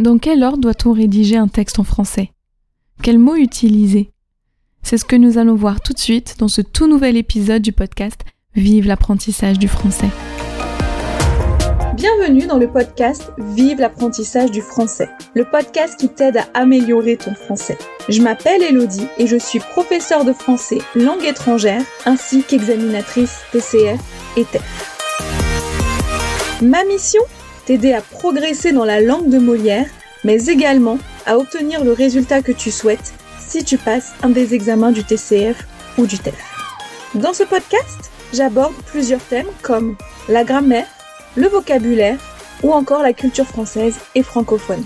Dans quel ordre doit-on rédiger un texte en français? Quels mots utiliser? C'est ce que nous allons voir tout de suite dans ce tout nouvel épisode du podcast Vive l'apprentissage du français. Bienvenue dans le podcast Vive l'apprentissage du français, le podcast qui t'aide à améliorer ton français. Je m'appelle Elodie et je suis professeure de français langue étrangère ainsi qu'examinatrice TCF et TEF. Ma mission? T'aider à progresser dans la langue de Molière, mais également à obtenir le résultat que tu souhaites si tu passes un des examens du TCF ou du TEF. Dans ce podcast, j'aborde plusieurs thèmes comme la grammaire, le vocabulaire ou encore la culture française et francophone.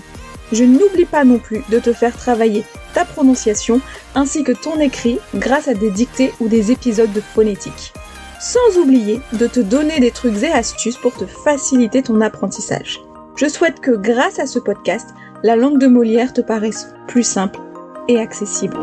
Je n'oublie pas non plus de te faire travailler ta prononciation ainsi que ton écrit grâce à des dictées ou des épisodes de phonétique. Sans oublier de te donner des trucs et astuces pour te faciliter ton apprentissage. Je souhaite que grâce à ce podcast, la langue de Molière te paraisse plus simple et accessible.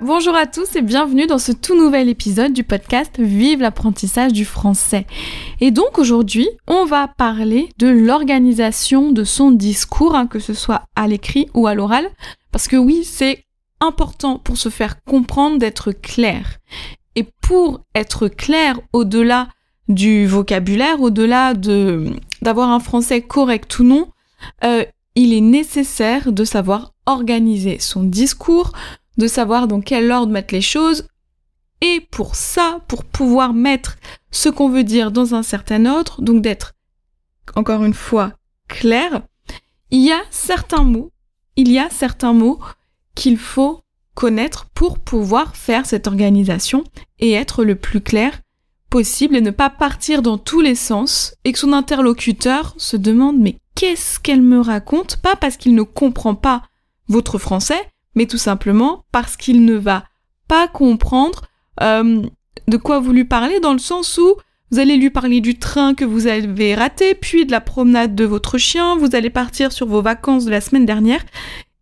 Bonjour à tous et bienvenue dans ce tout nouvel épisode du podcast Vive l'apprentissage du français. Et donc aujourd'hui, on va parler de l'organisation de son discours, hein, que ce soit à l'écrit ou à l'oral, parce que oui, c'est important pour se faire comprendre d'être clair. Et pour être clair au-delà du vocabulaire, au-delà de d'avoir un français correct ou non, euh, il est nécessaire de savoir organiser son discours, de savoir dans quel ordre mettre les choses. Et pour ça, pour pouvoir mettre ce qu'on veut dire dans un certain ordre, donc d'être, encore une fois, clair, il y a certains mots, il y a certains mots qu'il faut connaître pour pouvoir faire cette organisation et être le plus clair possible et ne pas partir dans tous les sens et que son interlocuteur se demande mais qu'est-ce qu'elle me raconte? Pas parce qu'il ne comprend pas votre français, mais tout simplement parce qu'il ne va pas comprendre euh, de quoi vous lui parlez dans le sens où vous allez lui parler du train que vous avez raté, puis de la promenade de votre chien, vous allez partir sur vos vacances de la semaine dernière,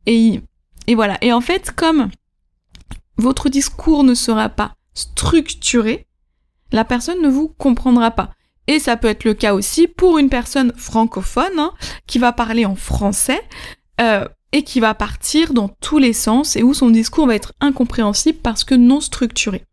et, voilà. Et en fait, comme votre discours ne sera pas structuré, la personne ne vous comprendra pas. Et ça peut être le cas aussi pour une personne francophone hein, qui va parler en français. Euh, et qui va partir dans tous les sens et où son discours va être incompréhensible parce que non structuré.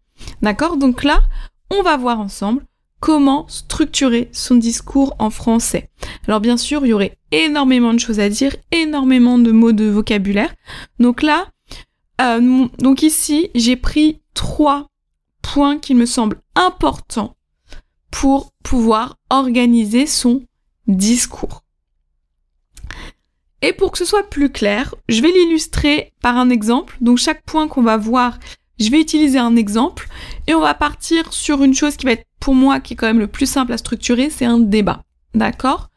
D'accord? Donc là, on va voir ensemble comment structurer son discours en français. Alors bien sûr, il y aurait énormément de choses à dire, énormément de mots de vocabulaire. Donc là, euh, ici, j'ai pris trois points qui me semblent importants pour pouvoir organiser son discours. Et pour que ce soit plus clair, je vais l'illustrer par un exemple. Donc chaque point qu'on va voir, je vais utiliser un exemple et on va partir sur une chose qui va être pour moi qui est quand même le plus simple à structurer, c'est un débat. D'accord?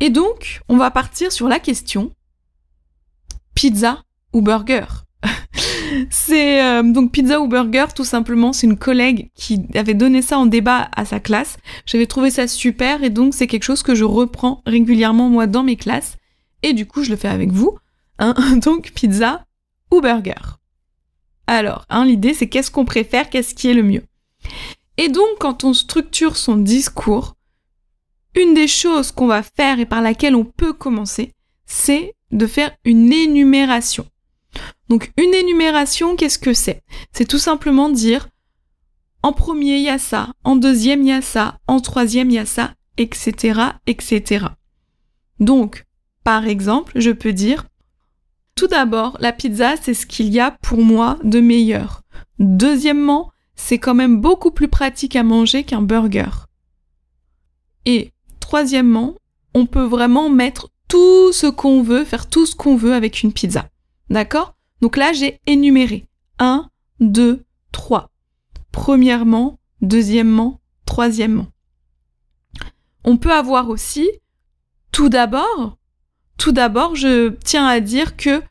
Et donc, on va partir sur la question pizza ou burger c'est euh, donc pizza ou burger, tout simplement. C'est une collègue qui avait donné ça en débat à sa classe. J'avais trouvé ça super et donc c'est quelque chose que je reprends régulièrement moi dans mes classes et du coup je le fais avec vous. Hein Donc pizza ou burger. Alors, hein, l'idée c'est qu'est-ce qu'on préfère, qu'est-ce qui est le mieux. Et donc quand on structure son discours, une des choses qu'on va faire et par laquelle on peut commencer, c'est de faire une énumération. Donc une énumération, qu'est-ce que c'est? C'est tout simplement dire en premier il y a ça, en deuxième il y a ça, en troisième il y a ça, etc., etc. Donc par exemple, je peux dire tout d'abord, la pizza, c'est ce qu'il y a pour moi de meilleur. Deuxièmement, c'est quand même beaucoup plus pratique à manger qu'un burger. Et troisièmement, on peut vraiment mettre tout ce qu'on veut, faire tout ce qu'on veut avec une pizza. D'accord? Donc là, j'ai énuméré 1, 2, 3. Premièrement, deuxièmement, troisièmement. On peut avoir aussi, tout d'abord, tout d'abord, je tiens à dire que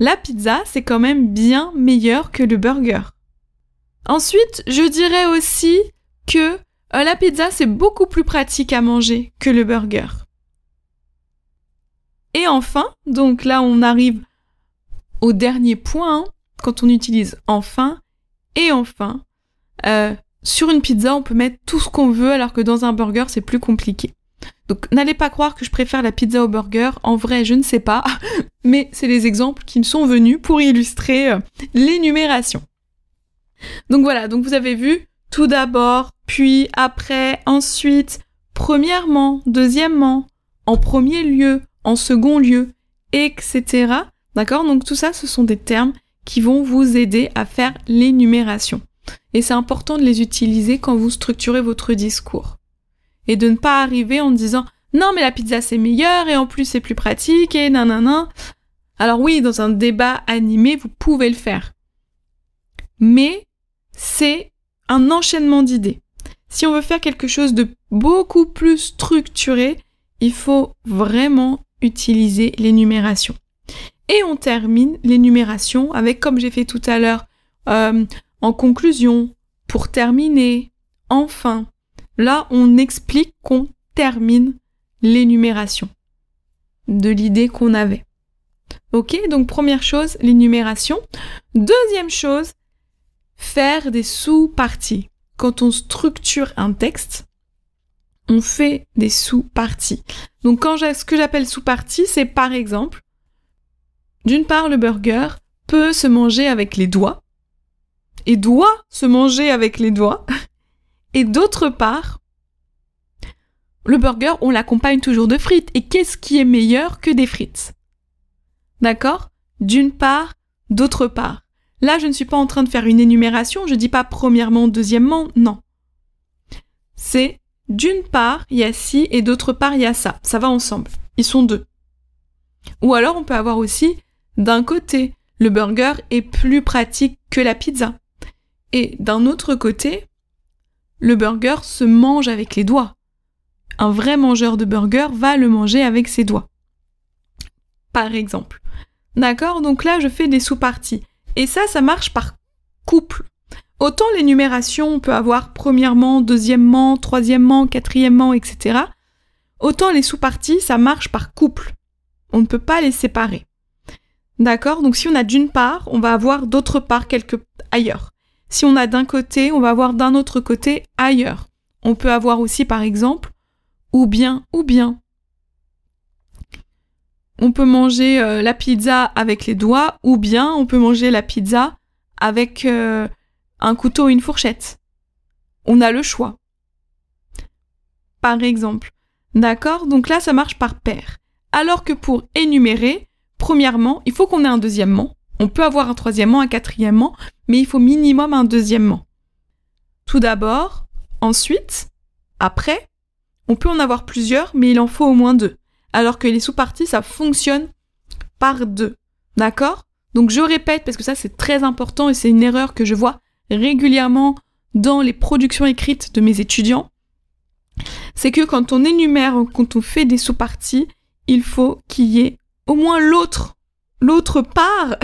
la pizza, c'est quand même bien meilleur que le burger. Ensuite, je dirais aussi que euh, la pizza, c'est beaucoup plus pratique à manger que le burger. Et enfin, donc là, on arrive au dernier point, hein, quand on utilise enfin et enfin, euh, sur une pizza, on peut mettre tout ce qu'on veut, alors que dans un burger, c'est plus compliqué. Donc n'allez pas croire que je préfère la pizza au burger. En vrai, je ne sais pas. Mais c'est les exemples qui me sont venus pour illustrer euh, l'énumération. Donc voilà, donc vous avez vu tout d'abord, puis après, ensuite, premièrement, deuxièmement, en premier lieu, en second lieu, etc. D'accord? Donc tout ça, ce sont des termes qui vont vous aider à faire l'énumération. Et c'est important de les utiliser quand vous structurez votre discours et de ne pas arriver en disant non mais la pizza c'est meilleur et en plus c'est plus pratique et nanana. Alors oui, dans un débat animé, vous pouvez le faire. Mais c'est un enchaînement d'idées. Si on veut faire quelque chose de beaucoup plus structuré, il faut vraiment utiliser l'énumération. Et on termine l'énumération avec, comme j'ai fait tout à l'heure, euh, en conclusion, pour terminer, enfin, Là, on explique qu'on termine l'énumération de l'idée qu'on avait. Ok, donc première chose, l'énumération. Deuxième chose, faire des sous-parties. Quand on structure un texte, on fait des sous-parties. Donc quand ce que j'appelle sous-parties, c'est par exemple, d'une part, le burger peut se manger avec les doigts et doit se manger avec les doigts. Et d'autre part, le burger, on l'accompagne toujours de frites. Et qu'est-ce qui est meilleur que des frites? D'accord? D'une part, d'autre part. Là, je ne suis pas en train de faire une énumération, je dis pas premièrement, deuxièmement, non. C'est d'une part, il y a ci et d'autre part, il y a ça. Ça va ensemble. Ils sont deux. Ou alors, on peut avoir aussi, d'un côté, le burger est plus pratique que la pizza. Et d'un autre côté, le burger se mange avec les doigts. Un vrai mangeur de burger va le manger avec ses doigts. Par exemple. D'accord Donc là, je fais des sous-parties. Et ça, ça marche par couple. Autant l'énumération, on peut avoir premièrement, deuxièmement, troisièmement, quatrièmement, etc. Autant les sous-parties, ça marche par couple. On ne peut pas les séparer. D'accord Donc si on a d'une part, on va avoir d'autre part quelque ailleurs. Si on a d'un côté, on va avoir d'un autre côté ailleurs. On peut avoir aussi, par exemple, ou bien, ou bien. On peut manger euh, la pizza avec les doigts, ou bien on peut manger la pizza avec euh, un couteau et une fourchette. On a le choix. Par exemple. D'accord? Donc là, ça marche par paire. Alors que pour énumérer, premièrement, il faut qu'on ait un deuxièmement. On peut avoir un troisièmement, un quatrièmement, mais il faut minimum un deuxièmement. Tout d'abord, ensuite, après, on peut en avoir plusieurs, mais il en faut au moins deux. Alors que les sous-parties, ça fonctionne par deux. D'accord? Donc je répète, parce que ça c'est très important et c'est une erreur que je vois régulièrement dans les productions écrites de mes étudiants. C'est que quand on énumère, quand on fait des sous-parties, il faut qu'il y ait au moins l'autre, l'autre part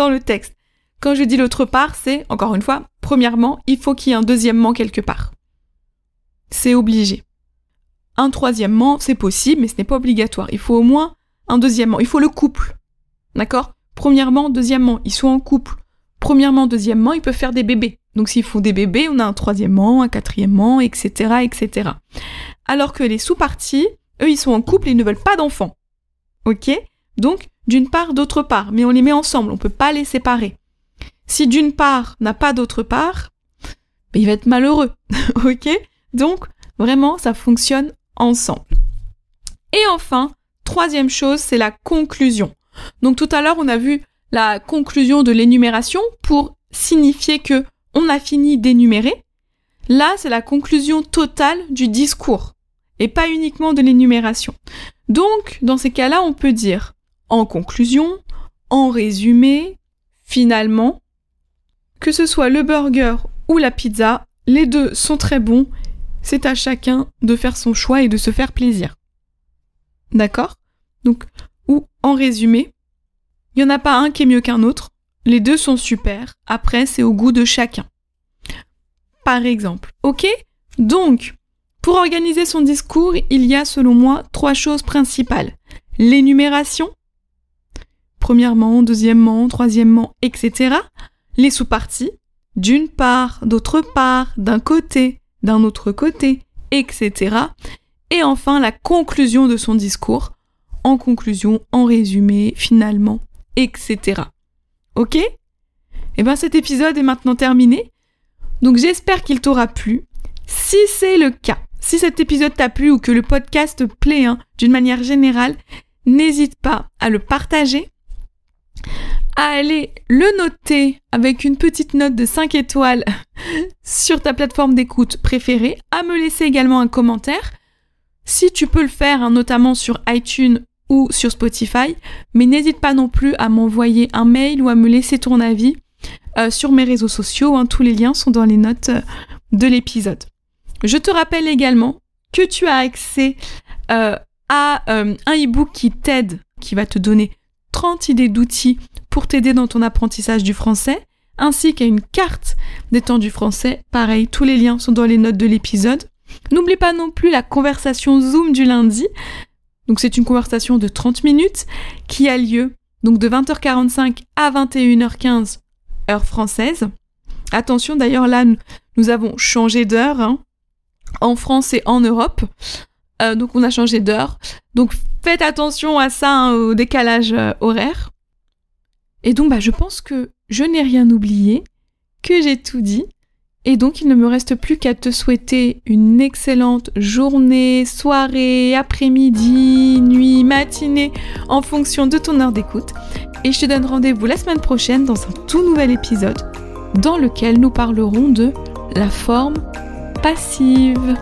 dans le texte. Quand je dis l'autre part, c'est, encore une fois, premièrement, il faut qu'il y ait un deuxièmement quelque part. C'est obligé. Un troisièmement, c'est possible, mais ce n'est pas obligatoire. Il faut au moins un deuxièmement. Il faut le couple. D'accord? Premièrement, deuxièmement, ils sont en couple. Premièrement, deuxièmement, ils peuvent faire des bébés. Donc s'ils font des bébés, on a un troisièmement, un quatrièmement, etc., etc. Alors que les sous-parties, eux, ils sont en couple et ils ne veulent pas d'enfants. Ok? Donc, d'une part, d'autre part, mais on les met ensemble, on ne peut pas les séparer. Si d'une part n'a pas d'autre part, ben, il va être malheureux. ok? Donc, vraiment, ça fonctionne ensemble. Et enfin, troisième chose, c'est la conclusion. Donc tout à l'heure, on a vu la conclusion de l'énumération pour signifier que on a fini d'énumérer. Là, c'est la conclusion totale du discours et pas uniquement de l'énumération. Donc, dans ces cas-là, on peut dire en conclusion, en résumé, finalement, que ce soit le burger ou la pizza, les deux sont très bons, c'est à chacun de faire son choix et de se faire plaisir. D'accord? Donc, ou en résumé, il n'y en a pas un qui est mieux qu'un autre, les deux sont super, après c'est au goût de chacun. Par exemple, ok? Donc, pour organiser son discours, il y a selon moi trois choses principales. L'énumération, premièrement, deuxièmement, troisièmement, etc. Les sous-parties, d'une part, d'autre part, d'un côté, d'un autre côté, etc. Et enfin, la conclusion de son discours. En conclusion, en résumé, finalement, etc. Ok? Eh bien cet épisode est maintenant terminé. Donc j'espère qu'il t'aura plu. Si c'est le cas, si cet épisode t'a plu ou que le podcast te plaît hein, d'une manière générale, n'hésite pas à le partager, à aller le noter avec une petite note de 5 étoiles sur ta plateforme d'écoute préférée, à me laisser également un commentaire, si tu peux le faire hein, notamment sur iTunes ou sur Spotify, mais n'hésite pas non plus à m'envoyer un mail ou à me laisser ton avis euh, sur mes réseaux sociaux, hein. tous les liens sont dans les notes euh, de l'épisode. Je te rappelle également que tu as accès euh, à un e-book qui t'aide, qui va te donner 30 idées d'outils pour t'aider dans ton apprentissage du français, ainsi qu'à une carte des temps du français. Pareil, tous les liens sont dans les notes de l'épisode. N'oublie pas non plus la conversation Zoom du lundi. Donc c'est une conversation de 30 minutes qui a lieu donc de 20h45 à 21h15 heure française. Attention d'ailleurs là nous avons changé d'heure hein, en France et en Europe. Euh, donc on a changé d'heure. Donc faites attention à ça, hein, au décalage euh, horaire. Et donc bah, je pense que je n'ai rien oublié, que j'ai tout dit. Et donc il ne me reste plus qu'à te souhaiter une excellente journée, soirée, après-midi, nuit, matinée, en fonction de ton heure d'écoute. Et je te donne rendez-vous la semaine prochaine dans un tout nouvel épisode dans lequel nous parlerons de la forme passive.